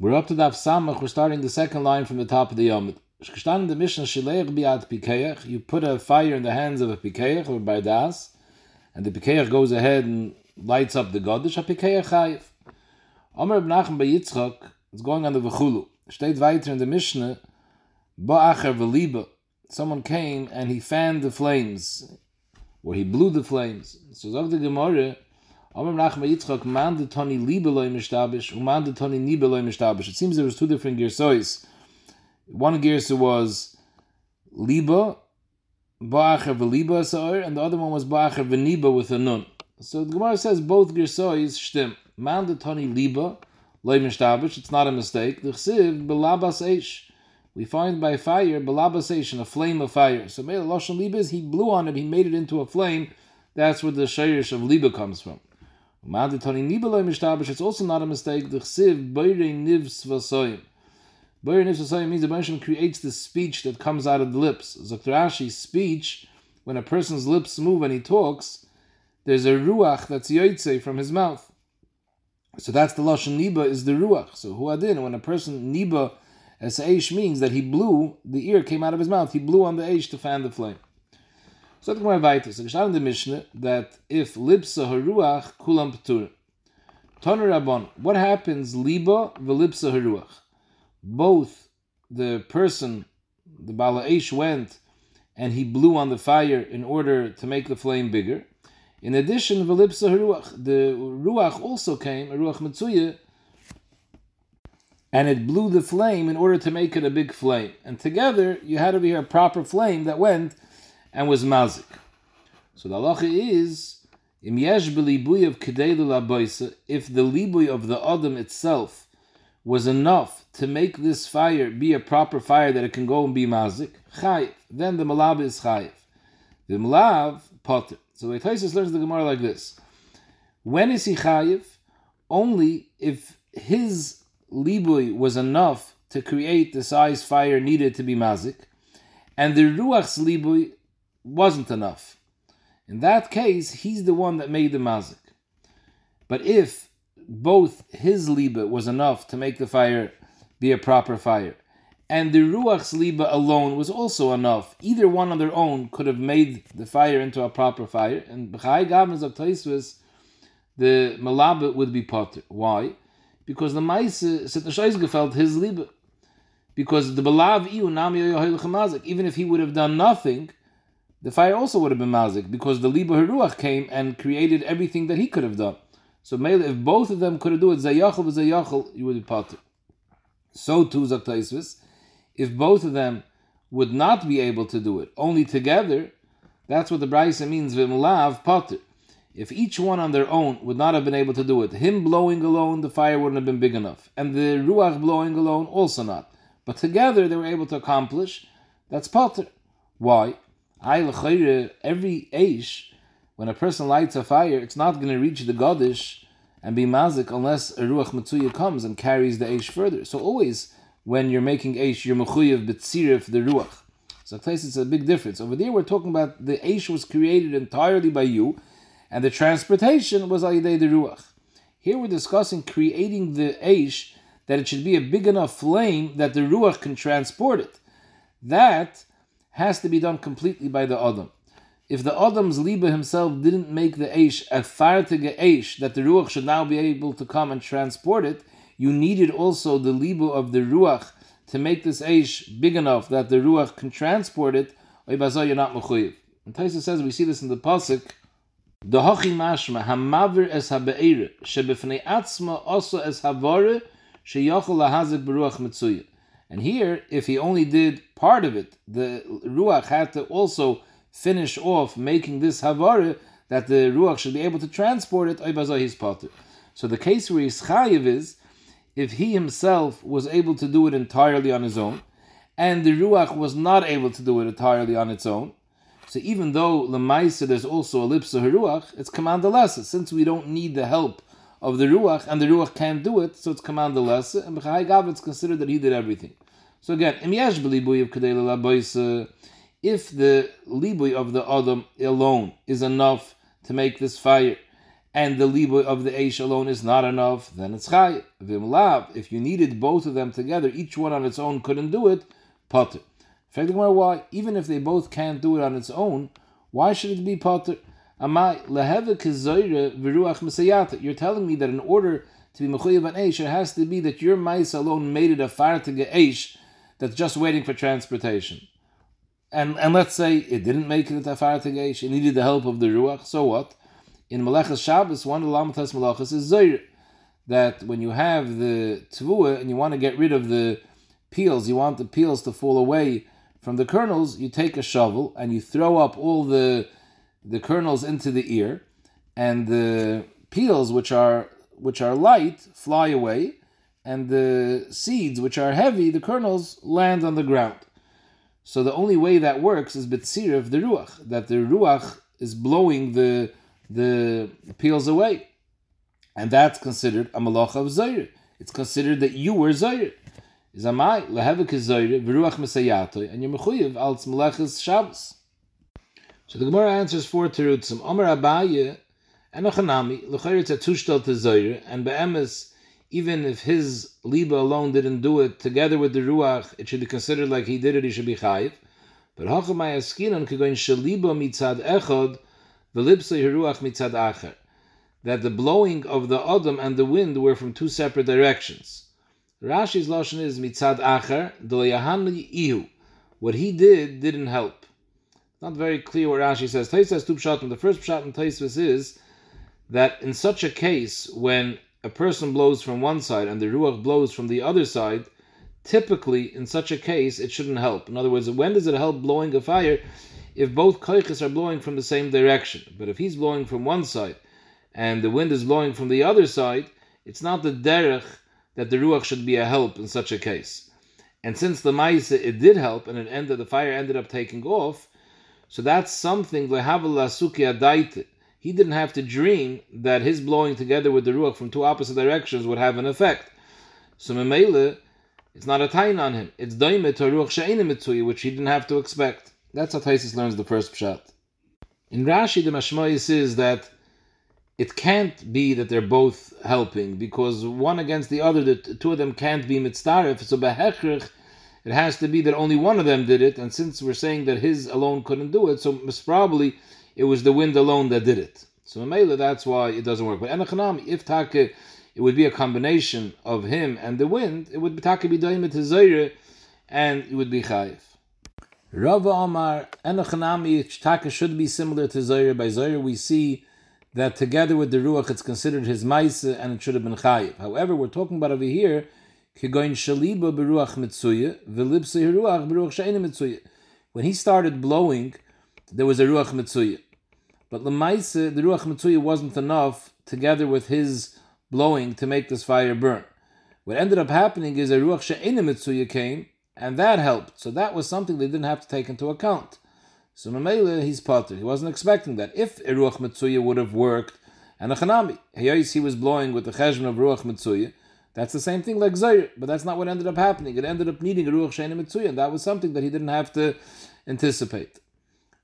We're up to Daf Samach. We're starting the second line from the top of the Yomid. Shkashtan in the Mishnah Shileich biad pikeach. You put a fire in the hands of a pikeach or by das, and the pikeach goes ahead and lights up the godish. A pikeach chayiv. Omer Nachman by Yitzchak is going on the v'chulu. Steht weiter in the Mishnah. Ba'acher v'liba. Someone came and he fanned the flames, or he blew the flames. So Zog the Gemara. Omer Nachman by Yitzchak man de toni liba loy mishtabish, uman de toni niba mishtabish. It seems there was two different girsois. One girsa was liba, ba'acher v'liba sa'ir, and the other one was ba'acher v'niba with a nun. So the Gemara says both girsois shtim. Man de toni liba loy mishtabish. It's not a mistake. The chsiv belabas eish. We find by fire belabas eish a flame of fire. So mele lashon liba is he blew on it. He made it into a flame. That's where the shayrish of liba comes from. It's also not a mistake. The chsiv beire nivs vasoyim. Beire nivs vasoyim means the Bereshim creates the speech that comes out of the lips. Dr. Rashi's speech, when a person's lips move and he talks, there's a ruach that's yoitze from his mouth. So that's the lashon niba is the ruach. So huadin, when a person niba as eish means that he blew, the ear came out of his mouth. He blew on the eish to fan the flame. So the Gemara weiter. So gestaan in the Mishnah that if lipsa haruach kulam ptur. Toner Rabban, what happens liba velipsa haruach? Both the person, the bala eish went and he blew on the fire in order to make the flame bigger. In addition, velipsa haruach, the ruach also came, ruach mitzuya, and it blew the flame in order to make it a big flame. And together, you had over here a proper flame that went and was mazik. So the halacha is, im yesh belibuy of kedelu if the libuy of the adam itself was enough to make this fire be a proper fire that it can go and be mazik, chayiv, then the malab is chayiv. The malav, potter. So the Taisus learns the Gemara like this. When is he chayiv? Only if his libui was enough to create the size fire needed to be mazik, and the ruach's libui wasn't enough. In that case, he's the one that made the mazik. But if both his liba was enough to make the fire be a proper fire, and the ruach's liba alone was also enough, either one on their own could have made the fire into a proper fire. And b'chai gavnas of Taisvis, the malabit would be potter. Why? Because the the gefelt his liba. Because the mazik. Even if he would have done nothing, the fire also would have been mazik because the liba haruach came and created everything that he could have done. So mele, if both of them could have do it zayachal v'zayachal, you would be potter. So too zaktaisvis, if both of them would not be able to do it, only together, that's what the brisa means v'mulav potter. If each one on their own would not have been able to do it, him blowing alone, the fire wouldn't have been big enough, and the ruach blowing alone also not. But together they were able to accomplish. That's potter. Why? Every aish, when a person lights a fire, it's not going to reach the godish and be mazik unless a ruach matzuya comes and carries the aish further. So always, when you're making aish, you're mechuyev b'tzirif the ruach. So place it's a big difference. Over there, we're talking about the aish was created entirely by you, and the transportation was ayidei the ruach. Here we're discussing creating the aish that it should be a big enough flame that the ruach can transport it. That has to be done completely by the Adam. If the Adam's Liba himself didn't make the Aish a fartige Aish, that the Ruach should now be able to come and transport it, you needed also the Liba of the Ruach to make this Aish big enough that the Ruach can transport it, you're not mechuyev. And Taisa says, we see this in the Pasuk, the Hachi Mashma, Hamavir es habe'ere, shebefnei atzma also es havare, sheyachol lahazik beruach mitzuyah. And here, if he only did part of it, the Ruach had to also finish off making this Havara that the Ruach should be able to transport it. So the case where he's Chayiv is, if he himself was able to do it entirely on his own, and the Ruach was not able to do it entirely on its own, so even though Lemaisa there's also a lipsa Ruach, it's command lesser, since we don't need the help of the Ruach, and the Ruach can't do it, so it's command lesser, and B'chai it's considered that he did everything. So again, if the libui of the adam alone is enough to make this fire, and the liba of the Eish alone is not enough, then it's Chai. Vimlav, if you needed both of them together, each one on its own couldn't do it, Potter. Fact why? Even if they both can't do it on its own, why should it be Potter? Amai v'ruach You're telling me that in order to be mechuyev an eish, it has to be that your mice alone made it a fire to get eish that's just waiting for transportation. And and let's say it didn't make it to eish, it needed the help of the ruach. So what? In Malachas Shabbos, one of the Lamatas Malachas is Zoyr. That when you have the tvua and you want to get rid of the peels, you want the peels to fall away from the kernels, you take a shovel and you throw up all the the kernels into the ear, and the peels, which are which are light, fly away, and the seeds, which are heavy, the kernels land on the ground. So the only way that works is of the ruach, that the ruach is blowing the the peels away, and that's considered a malach of zayir. It's considered that you were zayir. Is amai lehevik zayir v'ruach mesayato, and you're mechuyev als malachas Shabbos. So the Gemara answers four terutzim. Omer Abaye and Ochanami l'chayr it's a tushtal to zayir, and be'emes even if his liba alone didn't do it together with the ruach, it should be considered like he did it. He should be chayiv. But hachamay askinon kagoin shaliba mitzad echad v'lipsei ruach mitzad acher. That the blowing of the adam and the wind were from two separate directions. Rashi's lashon is mitzad acher do ihu. What he did didn't help. Not very clear what Rashi says. Tais has two pshatim. The first pshat in Taisvis is that in such a case, when a person blows from one side and the ruach blows from the other side, typically in such a case it shouldn't help. In other words, when does it help blowing a fire? If both koiches are blowing from the same direction. But if he's blowing from one side and the wind is blowing from the other side, it's not the derech that the ruach should be a help in such a case. And since the ma'isa it did help and it ended, the fire ended up taking off, so that's something He didn't have to dream that his blowing together with the ruach from two opposite directions would have an effect. So Memele, it's not a tain on him. It's daimit to ruach she'enim which he didn't have to expect. That's how Taisis learns the first pshat. In Rashi, the Mashmois is that it can't be that they're both helping because one against the other, the two of them can't be mitzdarif. So behechrich, it has to be that only one of them did it, and since we're saying that his alone couldn't do it, so most probably it was the wind alone that did it. So Mela, that's why it doesn't work. But Enochanami, if Take, it would be a combination of him and the wind, it would Take be Daimit Zayre, and it would be Chayiv. Rava Omar, Enochanami, Take should be similar to Zayre. By Zayre, we see that together with the Ruach, it's considered his Maise, and it should have been Chayiv. However, we're talking about over here, when he started blowing, there was a ruach mitzuya. But lemaise, uh, the ruach mitzuya wasn't enough together with his blowing to make this fire burn. What ended up happening is a ruach she'ena mitzuya came, and that helped. So that was something they didn't have to take into account. So Mamela, he's potter. He wasn't expecting that. If a ruach mitzuya would have worked, and a chanami, he was blowing with the cheshbon of ruach mitzuya, that's the same thing like Zayr, but that's not what ended up happening. It ended up needing a Ruach Shayna Mitzuya, and that was something that he didn't have to anticipate.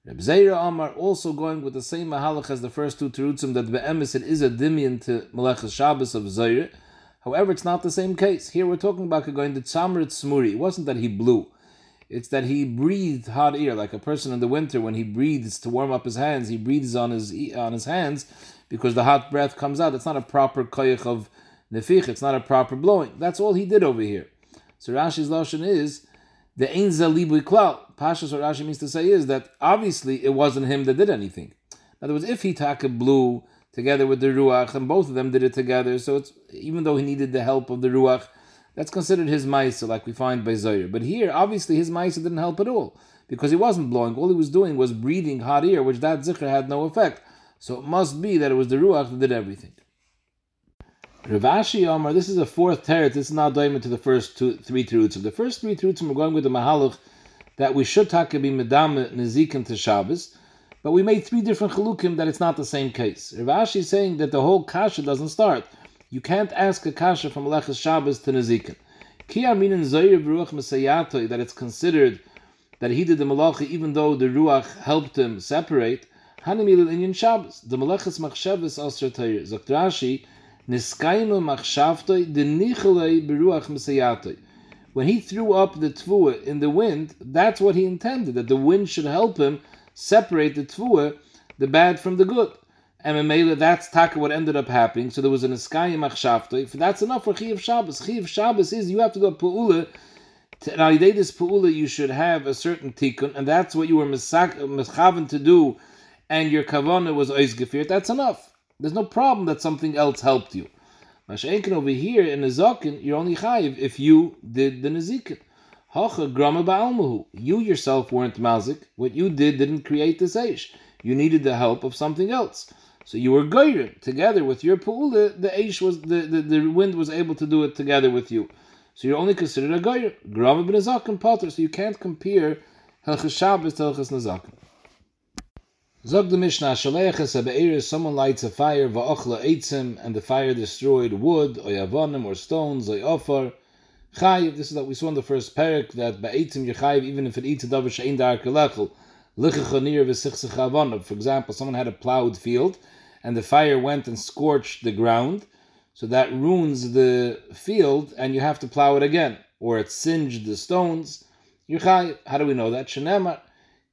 Reb Zayra Amar also going with the same mahalach as the first two terutzim that be'emes it is a dimion to Melechus Shabbos of Zayr. However, it's not the same case. Here we're talking about going to Tzamrit Smuri. It wasn't that he blew. It's that he breathed hot air, like a person in the winter when he breathes to warm up his hands. He breathes on his on his hands because the hot breath comes out. It's not a proper koyach of nefich, it's not a proper blowing. That's all he did over here. So Rashi's lashon is the ein libui klal. Pashas what Rashi means to say is that obviously it wasn't him that did anything. In other words, if he taka blew together with the ruach and both of them did it together, so it's even though he needed the help of the ruach, that's considered his ma'isa, like we find by Zaire. But here, obviously, his ma'isa didn't help at all because he wasn't blowing. All he was doing was breathing hot air, which that zikr had no effect. So it must be that it was the ruach that did everything. Ravashi Omar, this is a fourth teretz. This is now diamond to the first two, three terutzim. The first three terutzim we're going with the mahalach that we should talk taka be medam nezikim to Shabbos, but we made three different chalukim that it's not the same case. Ravashi is saying that the whole kasha doesn't start. You can't ask a kasha from Melechus Shabbos to nezikim. Ki aminin zoyer v'ruach that it's considered that he did the malacha even though the ruach helped him separate. Hanimil in Shabbos. The Meleches Machshavos Asr Rashi, Machshavtoi de Nichelei Beruach Mesayatoi. When he threw up the tvua in the wind, that's what he intended, that the wind should help him separate the tvua, the bad from the good. And Memela, that's taka what ended up happening. So there was an Eskayim Machshavtoi. That's enough for Chiv Shabbos. Chiv Shabbos is you have to go Pu'ula now, you did this pu'ula, you should have a certain tikkun, and that's what you were mischaven to do, and your kavana was oizgefir, that's enough. There's no problem that something else helped you. Masha'enkin over here in the Zakin, you're only chayiv if you did the Nezikin. Hacha grama ba'almuhu. You yourself weren't mazik. What you did didn't create this eish. You needed the help of something else. So you were goyrim. Together with your pu'ula, the eish was, the, the, the wind was able to do it together with you. So you're only considered a goyer. Grama ben Azakim potter, so you can't compare Hilchas Shabbos to Hilchas Nazakim. Zog the Mishnah, Shaleachas HaBe'er, someone lights a fire, Va'ochla Eitzim, and the fire destroyed wood, or Yavonim, or stones, or Ofar. Chayiv, this is what we saw in the first parak, that Ba'eitzim Yechayiv, even if it eats a davar she'ein dar kelechel, Lichachanir v'sichsech Avonim. For example, someone had a plowed field, and the fire went and scorched the ground, so that ruins the field and you have to plow it again, or it singed the stones. Yuchai, how do we know that? Shenemar,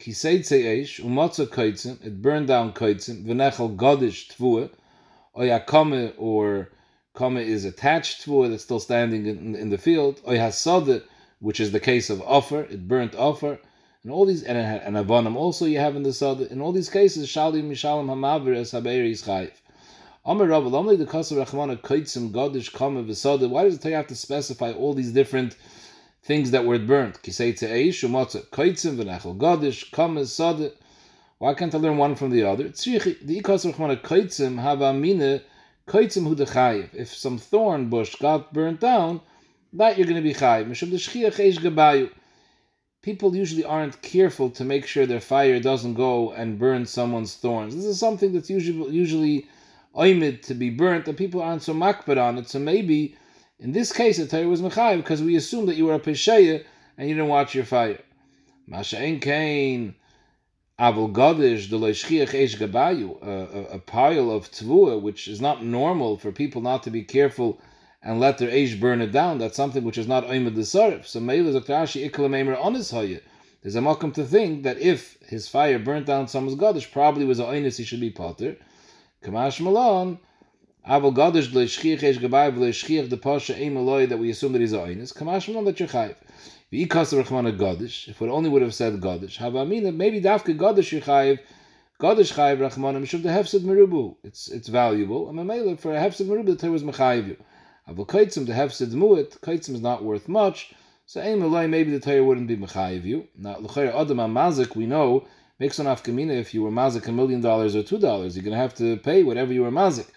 kiseitze eish, umotza koitzim, it burned down koitzim, v'nechel godish tvua, oyakome, or kome is attached tvua that's still standing in, in the field, oyhasode, which is the case of offer, it burnt offer, and all these, and, and avonim also you have in the sod, in all these cases, shalim mishalim hamavir es habeir yischayif. Amar Rav, only the Kasar Rachmana Kaitzim Gadish Kama V'Sada. Why does it have to specify all these different things that were burnt? Why can't I learn one from the other? The. If some thorn bush got burnt down, that you're going to be chayiv. People usually aren't careful to make sure their fire doesn't go and burn someone's thorns. This is something that's usually usually oimid to be burnt, and people aren't so makbid on it. So maybe in this case the Torah was mechayiv because we assumed that you were a pesheya and you didn't watch your fire. Masha ein kain avol gadish the leishchiach eish gabayu a pile of tvua which is not normal for people not to be careful and let their age burn it down. That's something which is not oimid the sarif. So maybe the Rashi ikla on his hoya. There's a makom to think that if his fire burnt down someone's gadish, probably was a oinus he should be potter. Kamash Malon, Aval Gadish Leishchiach Esh Gabai Leishchiach the Pasha Maloi that we assume that he's a Einis. Kamash Malon that you're Chayiv. V'ikasa Rechmana Gadish, if we only would have said Gadish, Havamina, maybe Dafka Gadish you're Chayiv, Gadish Chayiv Rechmana Mishuv the Hefsid Merubu. It's it's valuable. And Mamela, for a Hefsid Merubu, the Torah was Mechayiv you. Aval Kaitzim, the Hefsid Mu'it, Kaitzim is not worth much, so Ein Maloi, maybe the Torah wouldn't be Mechayiv you. Now, L'chayr Adam Mazik, we know, makes an afkamina if you were mazik a million dollars or two dollars. You're going to have to pay whatever you were mazik.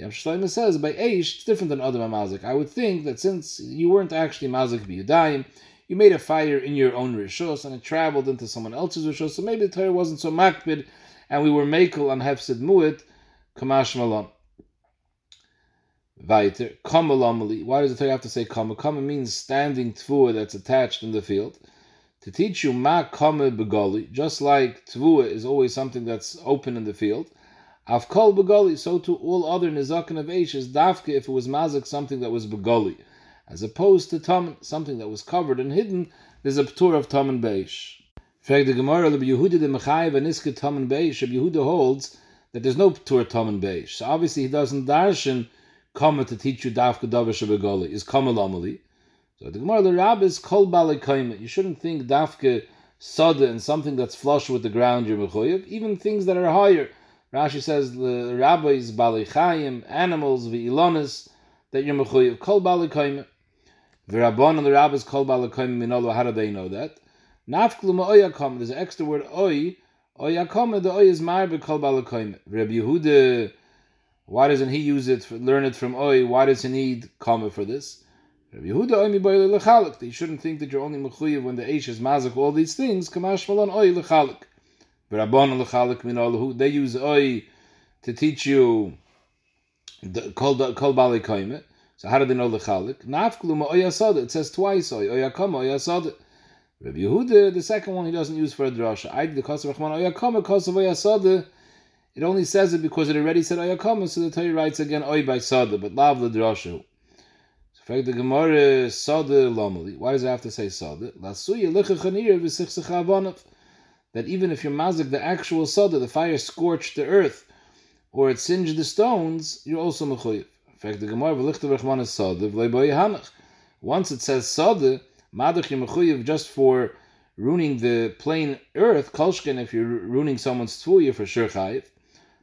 Shloima says by Aish, it's different than other mazik. I would think that since you weren't actually mazik biyudayim, you made a fire in your own rishos and it traveled into someone else's rishos, so maybe the Torah wasn't so makbid and we were makel on hefsid mu'it, kamash malon. Weiter, kama Why does the Torah have to say kama? Kama means standing tfuah that's attached in the field to teach you ma kame begoli, just like tvua is always something that's open in the field. Avkol begoli, so to all other nizakin of Eish is dafke if it was mazik something that was begoli, as opposed to tam something that was covered and hidden. There's a ptur of tam and beish. Frag the Gemara, the Yehuda the Mechayev and Iske tam and beish. Yehuda holds that there's no ptur tam and beish. So obviously he doesn't darshan come to teach you dafke davish begoli is kamal so the Gemara the Rab is kol balei You shouldn't think dafke sada and something that's flush with the ground you're mechoyev. Even things that are higher. Rashi says the rabbis balei chayim, animals v'ilonis that you're mechoyev. Kol balei kaima. V'rabon and the rabbis kol balei kaima minolo. How do they know that? Nafklu ma'oyakom. There's an extra word oy. Oyakom the oy is marbe kol balei kaima. Rabbi Yehuda. Why doesn't he use it? Learn it from oy. Why does he need kama for this? Rabbi Yehuda oimi boy lechalek. You shouldn't think that you're only mechuyev when the eish is mazik all these things. Kamash malon oy lechalek. They use oy to teach you the kol kol bali koime. So how do they know? Nafklu ma oy asad. It says twice oy oy akam oy asad. Rabbi Yehuda, the second one he doesn't use for a drasha. I the kosav rachman oy akam kosav oy asad. It only says it because it already said Oyakama, so the Torah writes again Oy by Sada, but Lav L'drashu. So fact the Gemara Sada Lomali. Why does it have to say Sada? Lasuya Licha Chanir V'sichsecha Avonav. That even if you're mazik the actual Sada, the fire scorched the earth, or it singed the stones, you're also mechuyev. In fact, the Gemara v'lichta v'rachman is sada v'leiboy. Once it says sada, madach you're mechuyev just for ruining the plain earth. Kolshkin, if you're ruining someone's tfuya for sure chayiv.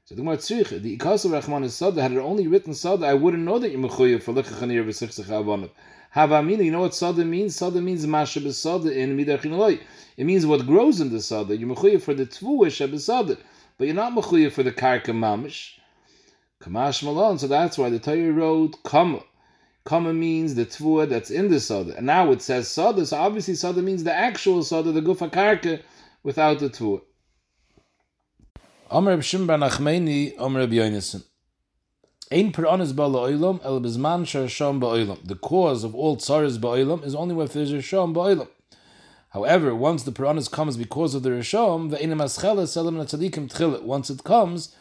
So the Gemara tzricha, the ikas of rachman is. Had it only written sada, I wouldn't know that you're mechuyev for lichachanir v'sichsech avonav. Havamina, you know what sada means? Sada means masha b'sada in midachin It means what grows in the sada. You're for the tfuah sheb'sada but you're not mechuyev for the karka mamish. Kamash malon, so that's why the Torah wrote kama. Kama means the tvua that's in the soda, and now it says soda. So obviously soda means the actual soda, the gufa karka, without the tvua. Amr Shim ben Achmeini, Amr Yonason. El bizman shar sham ba'olam. The cause of all tsaras ba'olam is only there's a sham ba'olam. However, once the Puranas comes because of the Rishom, once it comes,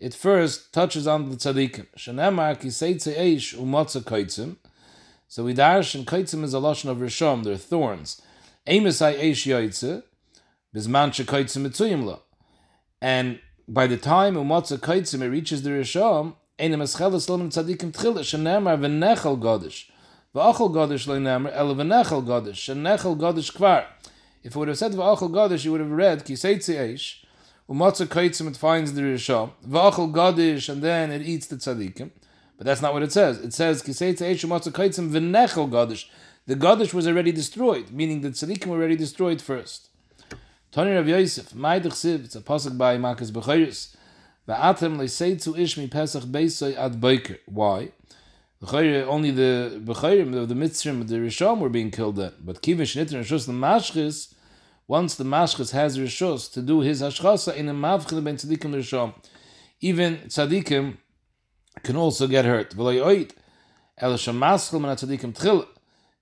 it first touches on the umotza kaitzim. So we dash and kaitzim is a lashon of Rishom, they're thorns. And by the time umotza kaitzim it reaches the Rishom, einem escheles lom tzaddikim tchila, shenemar v'nechel godish. V'achol godish lo nemer, el v'nechel godish, shenechel godish kvar. If it would have said v'achol gadish, you would have read kiseitzi eish, umatzah kaitzim, it finds the risham, v'achol gadish, and then it eats the tzaddikim. But that's not what it says. It says kiseitzi eish, umatzah kaitzim, v'nechel gadish. The gadish was already destroyed, meaning the tzaddikim were already destroyed first. Tony Rav Yosef, Maidach Siv, it's a pasuk by Makas Bechiris, v'atem le'seitzu ish mi pesach beisoy ad boiker. Why? only the Bechayrim of the Mitzrim, the Rishon were being killed then. But Kivish Nitr and Shus the Mashchis, once the Mashchis has Rishos to do his Hashchasa in a Mavchil ben Tzadikim Rishon, even Tzadikim can also get hurt.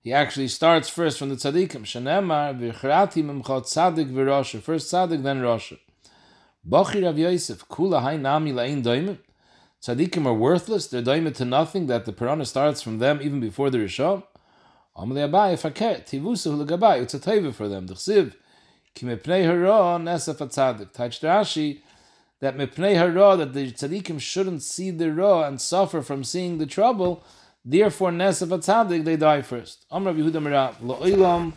He actually starts first from the Tzadikim. Shanemar v'chrati memchot Tzadik v'Rosha. First Tzadik, then Rosha. Bachir Rav Yosef, kula hay nami la'in doimim. Tzaddikim are worthless, they're daimit to nothing, that the Purana starts from them even before the Rishon. Amalei Abai, faket, tivusu hulagabai, it's a taiva for them. The chsiv, ki mepnei hara nesef tzaddik. Taich Rashi, that mepnei hara, that the tzaddikim shouldn't see the ra and suffer from seeing the trouble, therefore nesef tzaddik, they die first. Amrav Yehuda Merav, lo'ilam,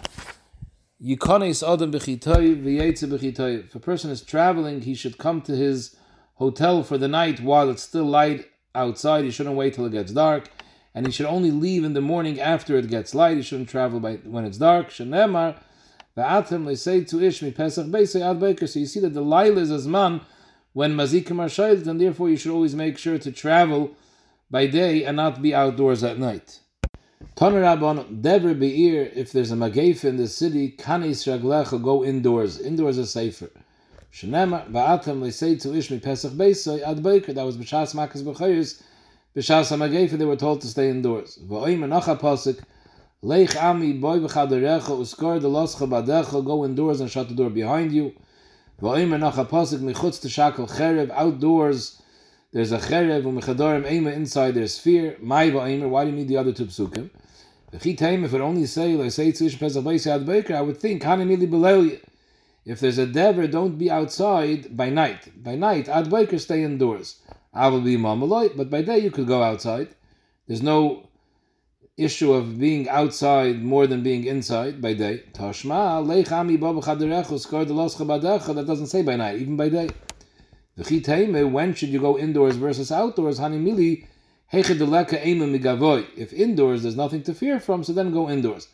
yikonis adam. If a person is traveling, he should come to his hotel for the night while it's still light outside. He shouldn't wait till it gets dark. And he should only leave in the morning after it gets light. He shouldn't travel by when it's dark. Shenemar, va'atem say to Ishmi Pesach. So you see that the Laila is as man when mazikim are shaylit, and therefore you should always make sure to travel by day and not be outdoors at night. Tanarabon, Dever Be'ir, if there's a Magef in the city, Kanis Raglecha, go indoors. Indoors is safer. Shenema va'atam leisei to ish pesach beisay ad. That was b'shas makas b'chayis. B'shas hamagefa they were told to stay indoors. Va'oim anacha pasuk leich ami boy b'chaderecha uskar the loscha badecha. Go indoors and shut the door behind you. Va'oim anacha pasuk michutz to shakel cherev outdoors. There's a cherev u'mechadorim ema inside there's fear. Why do you need the other two psukim? If it only say I would think. If there's a dever, don't be outside by night. By night, ad stay indoors. I will be mamaloi, but by day you could go outside. There's no issue of being outside more than being inside by day. Tashma That doesn't say by night, even by day. When should you go indoors versus outdoors? Hanimili If indoors there's nothing to fear from, so then go indoors.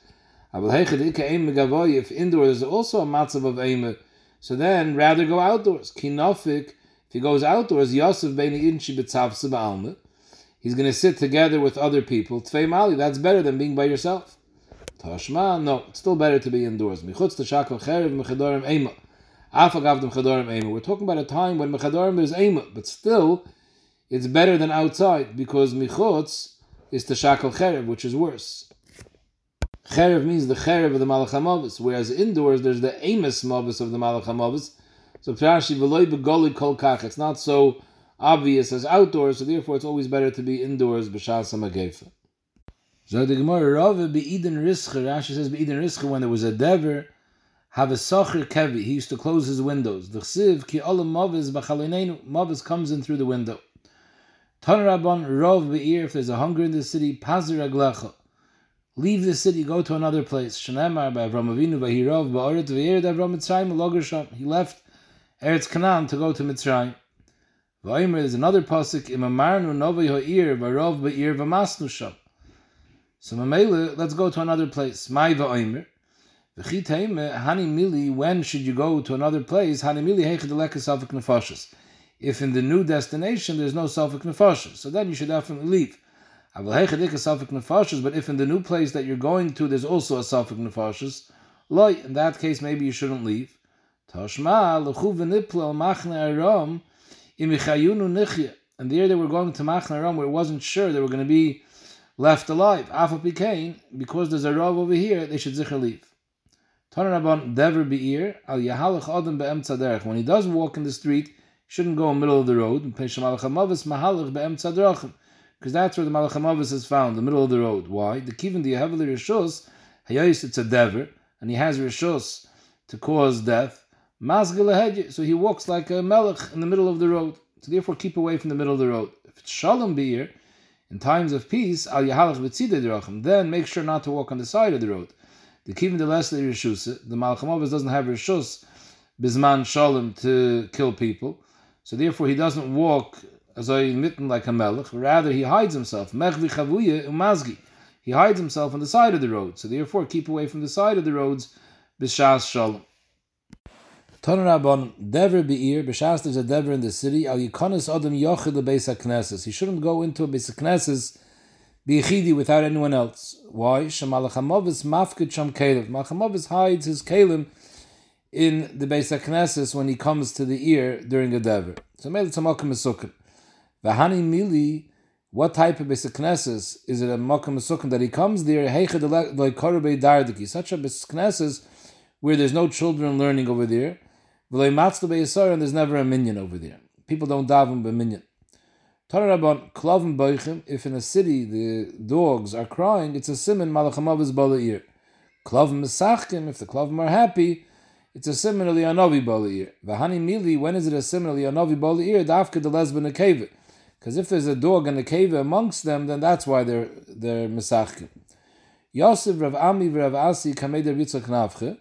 If indoors is also a matzav of Eime, so then rather go outdoors. Kinofik, if he goes outdoors, Yosef Beini Inchi B'tzavsa Ba'alma, he's going to sit together with other people. Tvei Mali, that's better than being by yourself. Tashma, no, it's still better to be indoors. Michutz Tashakal Cherev Mechadorim Eima. We're talking about a time when Mechadorim is Eima, but still, it's better than outside because Michutz is Tashakal Cherev, which is worse. Cherev means the cherev of the Malach HaMavis, whereas indoors there's the Amos Mavis of the Malach HaMavis. So Rashi v'loy begoli kol kach. It's not so obvious as outdoors, so therefore it's always better to be indoors, b'shas ha'magefa. So the Gemara Rava be'idin rischa, Rashi says be'idin rischa, when there was a dever, have a socher kevi, he used to close his windows. The chsiv, ki olam mavis b'chalinenu, mavis comes in through the window. Tan Rabban Rov be'ir, if there's a hunger in the city, pazir aglecha. Leave the city, go to another place. Shnemar by Avram Avinu v'hirov ba'oret v'ir Avram Mitzrayim loger sham. He left Eretz Canaan to go to Mitzrayim. V'omer, there's another pasuk, im amarnu novi ha'ir v'rov be'ir v'masnu sham. So Mamela, let's go to another place. Mai v'omer. V'chiteime, uh, hani mili, when should you go to another place? Hani mili. If in the new destination there's no safik nefashas, so then you should definitely leave. But if in the new place that you're going to there's also a safik nefashas, loy, in that case maybe you shouldn't leave. Imichayunu. And there they were going to machne aram where it wasn't sure they were going to be left alive. Afal because there's a rav over here, they should zicher leave. Tanarabban dever be'ir al yahalach adam be'emtza derech. When he does walk in the street, he shouldn't go in the middle of the road. because that's where the Malachamavis is found, the middle of the road. Why? The Kivin the Heavily Rishus, Hayais it's a dever, and he has Rishus to cause death. Masgil so he walks like a melech in the middle of the road. So therefore keep away from the middle of the road. If it's Shalom Beer, in times of peace, Al Yahalach V'tzidei then make sure not to walk on the side of the road. The Kivin the Leslie Rishus, the Malachamavis doesn't have Rishus, Bisman Shalom to kill people. So therefore he doesn't walk as I mitten like a melech. Rather, he hides himself. Mechvi chavuye umazgi. He hides himself on the side of the road. So therefore, keep away from the side of the roads. B'shas shalom. Tanarabon dever beir b'shas there's a dever in the city. Al yikonis adam yochid lebeis knesses. He shouldn't go into a beis knesses bichidi without anyone else. Why? Shemalachamavis mafkid sham kelev. Malachamavis hides his kelim in the beis knesses when he comes to the ear during a dever. So it's a makom Vahani Mili, what type of Besikneses? Is it a Makam Mesukkim that he comes there, Dardiki, such a Besikneses where there's no children learning over there, and there's never a minion over there. People don't daven minion. Tanarabon, Klavim Boichim, if in a city the dogs are crying, it's a siman simon Malachamavis Bala'ir. Klavim Mesachkim, if the Klavim are happy, it's a simon Elianovi Bala'ir. Vahani Mili, when is it a simon Elianovi Bala'ir? Dafka the lesbian Akevit. Because if there's a dog and a cave amongst them, then that's why they're they're mesachkim. Yosef Rav Ami Rav Asi Kameder Yitzchak Nafcha.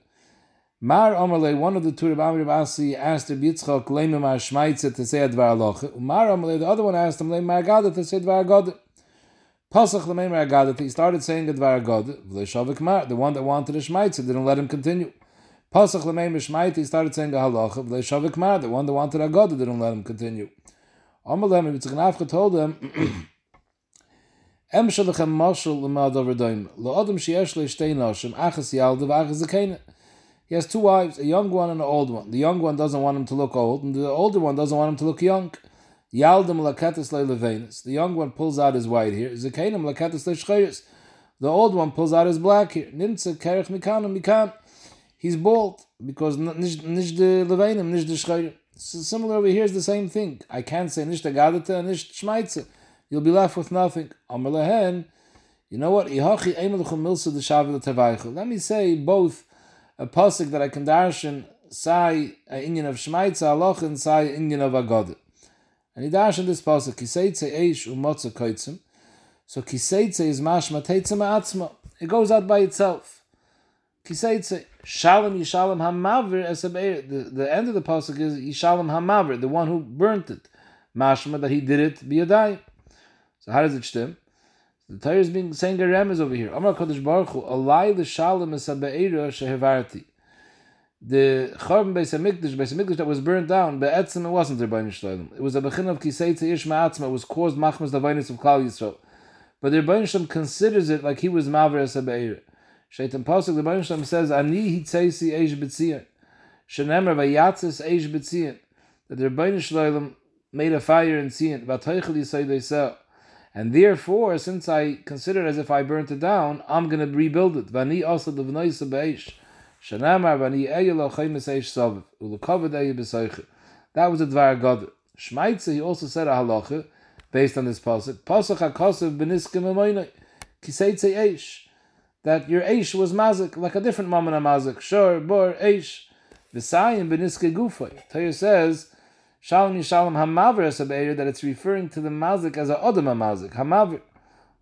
Mar Amalei, one of the two Rav Ami Rav Asi asked Rav Yitzchak Leimim Mar to say Advar Aloche. Mar Amalei, the other one asked him Leimim Mar to say Advar Gada. Pasach Leimim Mar he started saying Advar Gada. V'leishavik Mar, the one that wanted a Shmaitze didn't let him continue. Pasach Leimim Shmaitze, he started saying Halacha. V'leishavik Mar, the one that wanted a Gada didn't let him continue. Amalem Yitzchak Nafcha told them, Em shalachem mashal l'mad over doim. La'adam sheyesh le'shtei nashim, achas yalda v'achas zekena. He has two wives, a young one and an old one. The young one doesn't want him to look old, and the older one doesn't want him to look young. Yaldim. The young one pulls out his white hair. Zekenim. The old one pulls out his black hair. Nimtze kerech mikanum mikan. He's bald, because nish de levenim, de shchayim. Similar over here is the same thing. I can't say nish tagadata and nish shmaitze. You'll be left with nothing. Amalehen, you know what? Let me say both a pasuk that I can darshan say a Indian of shmaitze aloch and say Indian of agod. And he darshan this pasuk kiseitze eish umotza koitzim. So kiseitze is mashma teitzim atzma. It goes out by itself. Kiseitze Shalom Yishalom Hamaver Esabeir. The, the end of the pasuk is Yishalom Hamaver, the one who burnt it. Mashma that he did it biyadai. So how does it stem? The Torah is being saying a remez over here. Amar Kodesh Baruch Hu, Alai l'Shalom Esabeira shehevarti. The Chorban Beis Hamikdash, Beis Hamikdash that was burned down, be'etzim it wasn't there by Nishloim. It was a bechin of Kisei Ish Ma'atzma, it was caused machmas davainis of Klal Yisrael. But the Rebbeinu considers it like he was Maver Esabeira. Shaitan Pasuk, the Baruch Shem says, Ani hitzesi eish betzion. Shenemer vayatzis eish betzion. That the Rebbeinu Shloim made a fire in Tzion. Vatoichel yisay deisel. And therefore, since I consider it as if I burnt it down, I'm going to rebuild it. That was a dvar God. Shmaitze, he also said a halacha based on this pasuk. Pasuk hakosev beniske memoinoi kiseitze eish. That your eish was mazik, like a different mamana mazik. Sure, bor, eish. V'sayim beniske gufoy. Torah says, Shalom Yishalom Hamaver Esabeir, that it's referring to the mazik as a Odom mazik. Hamaver.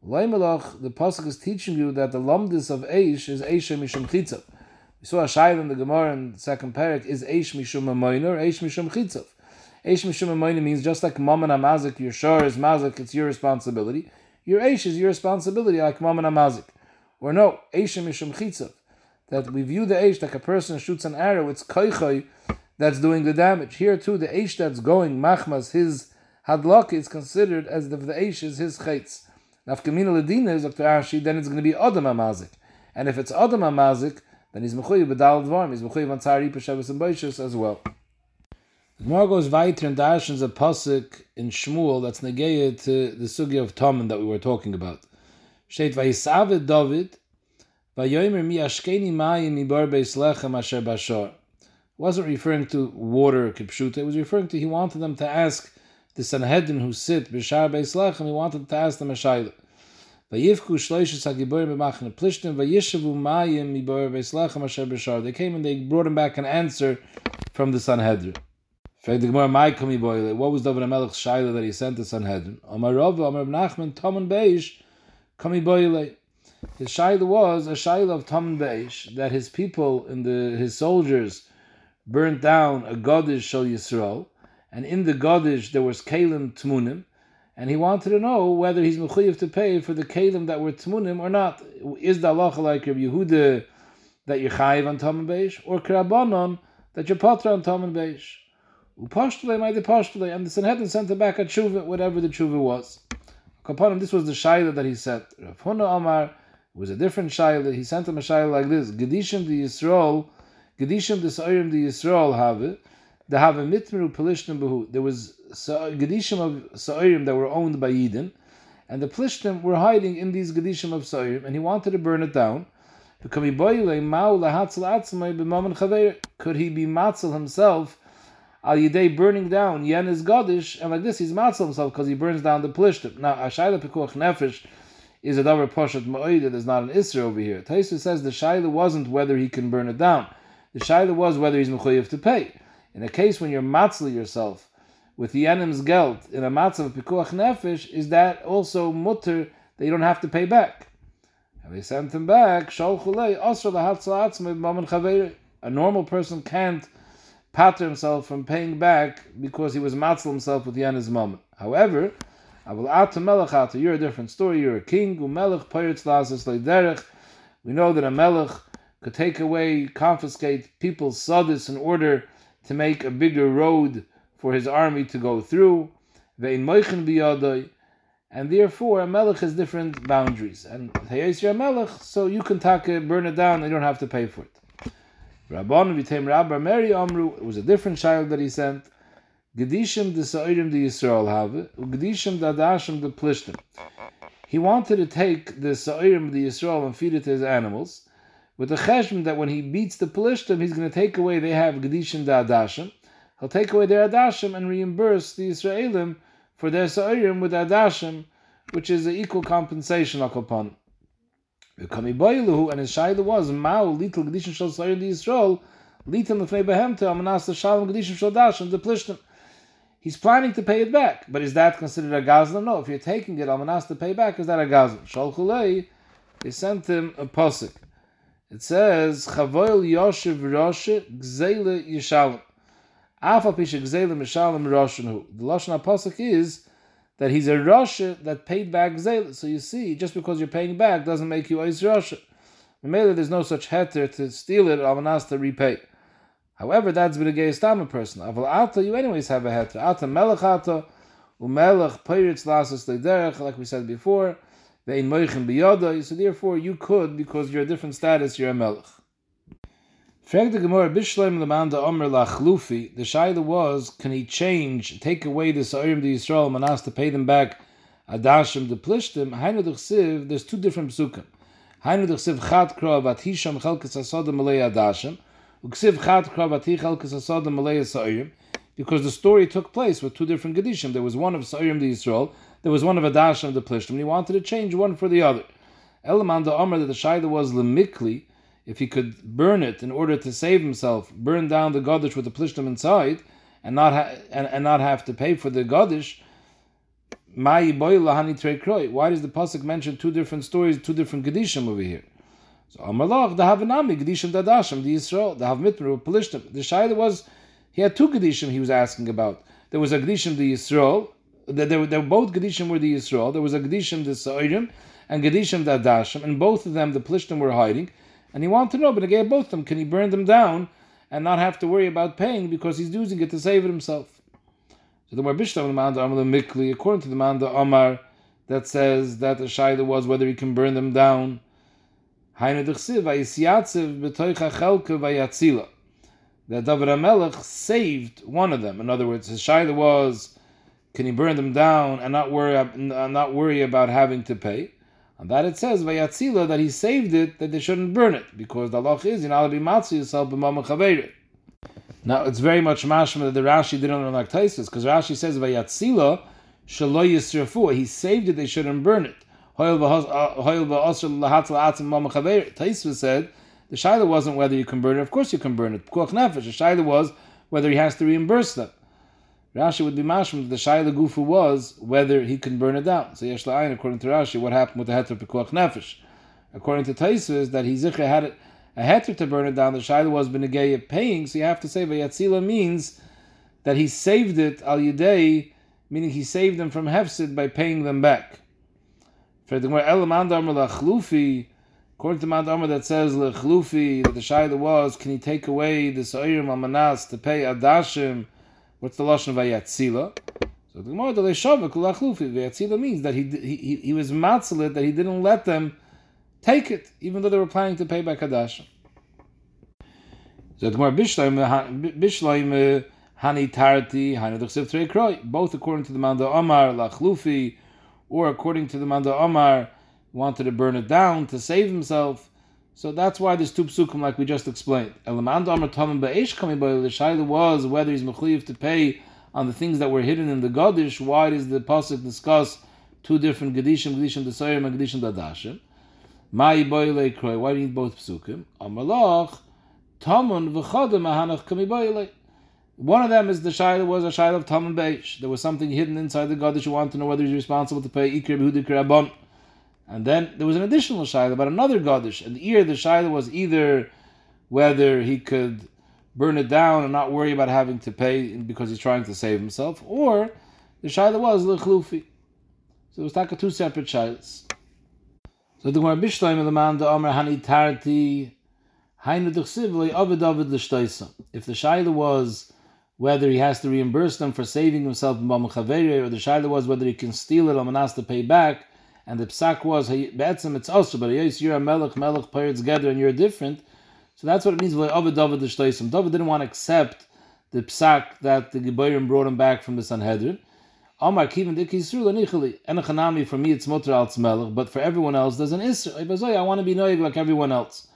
Leimelach, the pasuk is teaching you that the lomdis of eish is eish mishum chitzav. We saw a shayl in the Gemara in the second parak is eish mishum amoiner, eish mishum chitzav. Eish mishum amoiner means just like mammon amazik, your shor is mazik, it's your responsibility. Your eish is your responsibility, like mammon amazik. Or no, eish mishum chitzav. That we view the eish like a person shoots an arrow, it's koichoy that's doing the damage. Here too, the eish that's going, machmas, his hadlok is considered as if the eish is his chaytz. Nafkamina Ladina is Dr. Ashi, then it's going to be Adam Amazik. And if it's Adam Amazik, then he's Mechuyev B'dal Dvarm, he's Mechuyev on Tzari Peshavas and Boishas as well. The Gemara goes weiter and dashes a pasuk in Shmuel that's negated to the sugya of Tommen that we were talking about. State Vayisaved David, Vayomer mi ashkeni mayim mi bar beis lechem asher bashar. Wasn't referring to water kipshuta, it was referring to he wanted them to ask the Sanhedrin who sit b'shar beis lechem, he wanted to ask them a shayla. Vayivku shloishes hagiborim b'machne plishtim vayishavu mayim asher b'shar. They came and they brought him back an answer from the Sanhedrin. What was David HaMelech's shayla that he sent the Sanhedrin? Amar Rav, Amar Nachman, Toman Beish, Kami Boile. His shayla was a shayla of Toman Beish, that his people and the his soldiers burnt down a Godish Shal Yisrael, and in the Godish there was Kalim Tmunim, and he wanted to know whether he's mechuyev to pay for the Kalim that were Tmunim or not. Is the halacha like Rabbi Yehuda that you're chayiv on Taman Beish, or Karabanon that you're patra on Taman Beish? Upashtule, my depashtule, and the Sanhedrin sent him back a tshuva, whatever the tshuva was. Kapanim, this was the shayla that he sent. Rav Huna Amar was a different shayla. He sent him a shayla like this: Gedishim the Yisrael, Gedishim the Sa'im the Yisrael have. The have a mitmeru pelishtim behu. There was gedishim of Sa'irim that were owned by Eden, and the plishtim were hiding in these gedishim of Sa'irim, and he wanted to burn it down. Could he be matzel himself al yidei burning down yen is gadish, and like this he's matzel himself because he burns down the plishtim. Now ashayla pekuach nefesh is a davar poshet ma'oida. There's not an isra over here. Taisu says the shayla wasn't whether he can burn it down. The shayla was whether he's mechuyev to pay. In a case when you're matzli yourself with the enim's geld in a matzah of pikuach nefesh, is that also mutter that you don't have to pay back? And they sent him back. A normal person can't patter himself from paying back because he was matzl himself with enim's moment. However, You're a different story. You're a king. We know that a melech could take away, confiscate people's sadis in order to make a bigger road for his army to go through. And therefore, a melech has different boundaries. And melech, so you can take it, burn it down, and you don't have to pay for it. Rabban Vitem Rabba Mary Amru, it was a different child that he sent. Gedishim de Sa'irim de Yisrael have, Gedishim de Adashim de Plishtim. He wanted to take the Sa'irim de Yisrael and feed it to his animals with the cheshm that when he beats the Pelishtim, he's going to take away, they have Gedishim da Adashim. He'll take away their Adashim and reimburse the Israelim for their Sa'irim with Adashim, which is an equal compensation upon. And his shayla was, Mao little Gedishim shal Sa'irim di Yisrael, litim lefnei behemta, amanas shalom Gedishim shal Adashim, the Pelishtim. He's planning to pay it back, but is that considered a gazlan? No, if you're taking it, amanas to pay back, is that a gazlan? Shal they sent him a posik. It says, Chavoil Yoshev Roshe Gzele Yishalem. Afa Pisha Gzele Mishalem Roshen The Lashon HaPosek is that he's a Roshe that paid back Gzele. So you see, just because you're paying back doesn't make you Ois Roshe. Maybe there's no such heter to steal it, Almanas to repay. However, that's been a gay Stama person. Aval Ata, you anyways have a heter. Ata Melech Ata, Umelech Peiritz Lasas Lederech, like we said before. Ve'in moichin biyada. So therefore, you could because you're a different status. You're a melech. Frag the Gemara Bishleim Lamanda Omer Lachlufi. The shaila was, can he change, take away the Sa'irim to Yisrael and ask to pay them back Adashim the Plishtim? Hainu Siv. There's two different psukim. Hainu Siv Chat Krov Atisham Chelkes Asodim Malay Adashim. Uksiv Chat Krov Atich Chelkes Asodim Malay Sa'irim. because the story took place with two different Gedishim. There was one of Sa'irim the Yisrael, there was one of Adashim the Plishtim, and he wanted to change one for the other. Elaman the Amr that the Shaila was Lemikli, if he could burn it in order to save himself, burn down the Gadish with the Plishtim inside, and not ha- and, and not have to pay for the Gadish, why does the pasuk mention two different stories, two different gedishim over here? So Amalach, the Havanami, gedishim dadashim, the Yisrael, the Havmitru, Pelishtim. The Shaila was, he had two gedishim he was asking about. There was a gedishim the Yisrael, there, there, there both gedishim were the Yisrael. There was a gedishim the Sa'irim and gedishim the Adashim, and both of them the Pelishtim were hiding. And he wanted to know, but he gave both of them, can he burn them down and not have to worry about paying because he's using it to save it himself? So the more Bishlam Manda Amar Mikli, according to the Manda Amar, that says that the Shaila was whether he can burn them down. That David HaMelech saved one of them. In other words, his Shaila was, can he burn them down and not worry, uh, not worry about having to pay? And that it says Vayatzila that he saved it, that they shouldn't burn it, because the law is, know, be matzi yourself b'mamachaverit. Now it's very much mashma that the Rashi didn't learn like Taisus, because Rashi says vayatzila shalo yisrafu. He saved it; they shouldn't burn it. Uh, Taisus said the shaila wasn't whether you can burn it. Of course you can burn it. The shaila was whether he has to reimburse them. Rashi would be mashma that the shaila gufu was whether he can burn it down. So yesh according to Rashi, what happened with the heter pekuach nefesh? According to Taisus, that he zikra had a heter to burn it down, the shaila was benegay paying, so you have to say vayatzila means that he saved it al yidei, meaning he saved them from hefsid by paying them back. Lachlufi, according to Manda Amar that says lechlufi, that the shaila was, can he take away the sa'irim amanas to pay adashim? What's the lashon of vayatzila? So the Gemara the leishavik lachlufi vayatzila means that he he he was matzalit that he didn't let them take it, even though they were planning to pay by Kadash. So the Gemara Bishloim uh, Hani Tarti Hani Dechsev Trei both according to the Manda Omar Lachlufi, or according to the Manda Omar wanted to burn it down to save himself. So that's why there's two psukim like we just explained. Elamanda Amar Tamim Ba'esh coming by the Shaila was whether he's mechuyev to pay on the things that were hidden in the Gadish. Why does the pasuk discuss two different Gadishim, Gadishim Desayim and Gadishim Dadashim? Why do you need both psukim? Amalach tamun v'chodem ahanach kami boile. One of them is the shaila was a shaila of tamun beish. There was something hidden inside the that you want to know whether he's responsible to pay ikir behudikir abon. And then there was an additional shaila about another gadish. And here the shaila was either whether he could burn it down and not worry about having to pay because he's trying to save himself, or the shaila was lechlufi. So it was like two separate shailas. So the Gemara Bishloim of the man the Omer Hani Tarti. If the Shaila was whether he has to reimburse them for saving himself in or the Shaila was whether he can steal it or manas to pay back, and the Psak was Be'etzim it's also, but yes, you're a Melech, Melech, players together, and you're different. So that's what it means L'Shtoisa. David didn't want to accept the Psak that the Gebayrim brought him back from the Sanhedrin. Amar Kivin Dik Yisrael Anichali. Enochanami, for me it's Mutter al Tzmelech, but for everyone else there's an Isra. I want to be noig like everyone else.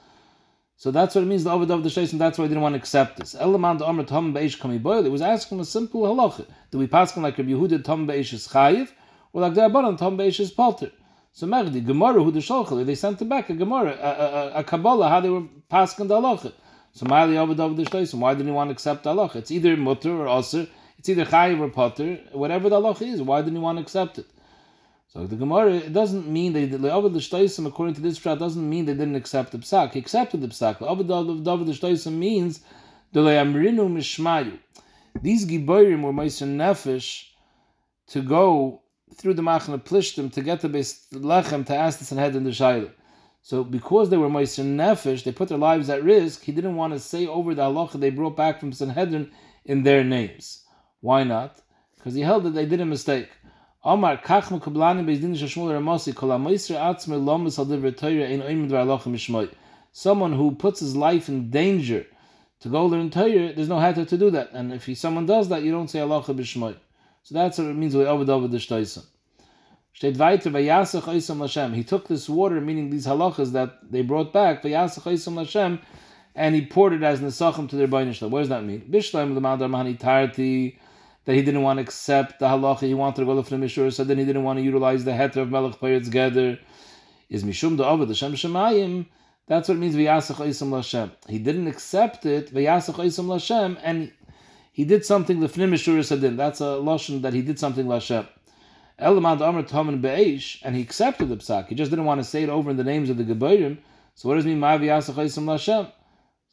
So that's what it means, the Ovid of the Shaisim, that's why I didn't want to accept this. Elamand Amr Tom Beish Kami Boil, it was asking a simple halacha. Do we pass him like Rabbi Yehuda Tom Beish is Chayiv, or like the Rabbanon Tom Beish is Palter? So Megdi, Gemara who the Sholchel, they sent him back a Gemara, a, a, a Kabbalah, how they were passing the halacha. So Mali Ovid the Shaisim, why didn't he want to accept the halacha? It's either Mutter or Aser, it's either chayiv or potter, whatever the halacha is. Why didn't he want to accept it? So the Gemara, it doesn't mean they le'avad l'shtoisim according to this shot doesn't mean they didn't accept the psak. He accepted the psak. Le'avad l'shtoisim means the le'amrinu mishmayu. These giborim were meiser nefesh to go through the machna plishtim to get the base lechem to ask the Sanhedrin the shayla. So because they were meiser nefesh, they put their lives at risk. He didn't want to say over the halacha they brought back from Sanhedrin in their names. Why not? Because he held that they did a mistake. Omar kach mekublani bezdin shashmul ramosi kol amoisra atzme lomus al divrei Torah in oimid v'alochem mishmoy. Someone who puts his life in danger to go learn Torah, there's no hatter to do that. And if he, someone does that, you don't say alocha b'shmoy. So that's what it means Ovid Ovid Shtoisam. Steht weiter, Vayasach Oisam Lashem. He took this water, meaning these halachas that they brought back, Vayasach Oisam Lashem, and he poured it as nesachim to their Rebbeinu What does that mean? Bishleim l'madar mahani tarti, that he didn't want to accept the halacha, he wanted to go to Mishur, so then he didn't want to utilize the heter of Melech Payet together. Is mishum da the Shem Shemayim, that's what it means v'yasach oisam l'Hashem. He didn't accept it, v'yasach oisam l'Hashem, and he did something l'fnim Mishur Sadin. That's a lashon that he did something l'Hashem. Elamad Amr Taman Be'esh, and he accepted the psak. He just didn't want to say it over in the names of the Geberim. So what does it mean, Ma'avi Yasach Oisam l'Hashem?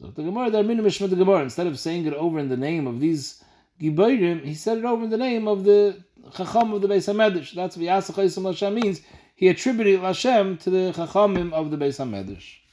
So the Gemara, they're minimishma the Gemara. Instead of saying it over in the name of these Gibayrim, he said it over in the name of the Chacham of the Beis HaMedrash. That's what Yasach Hashem means. He attributed Hashem to the Chachamim of the Beis HaMedrash.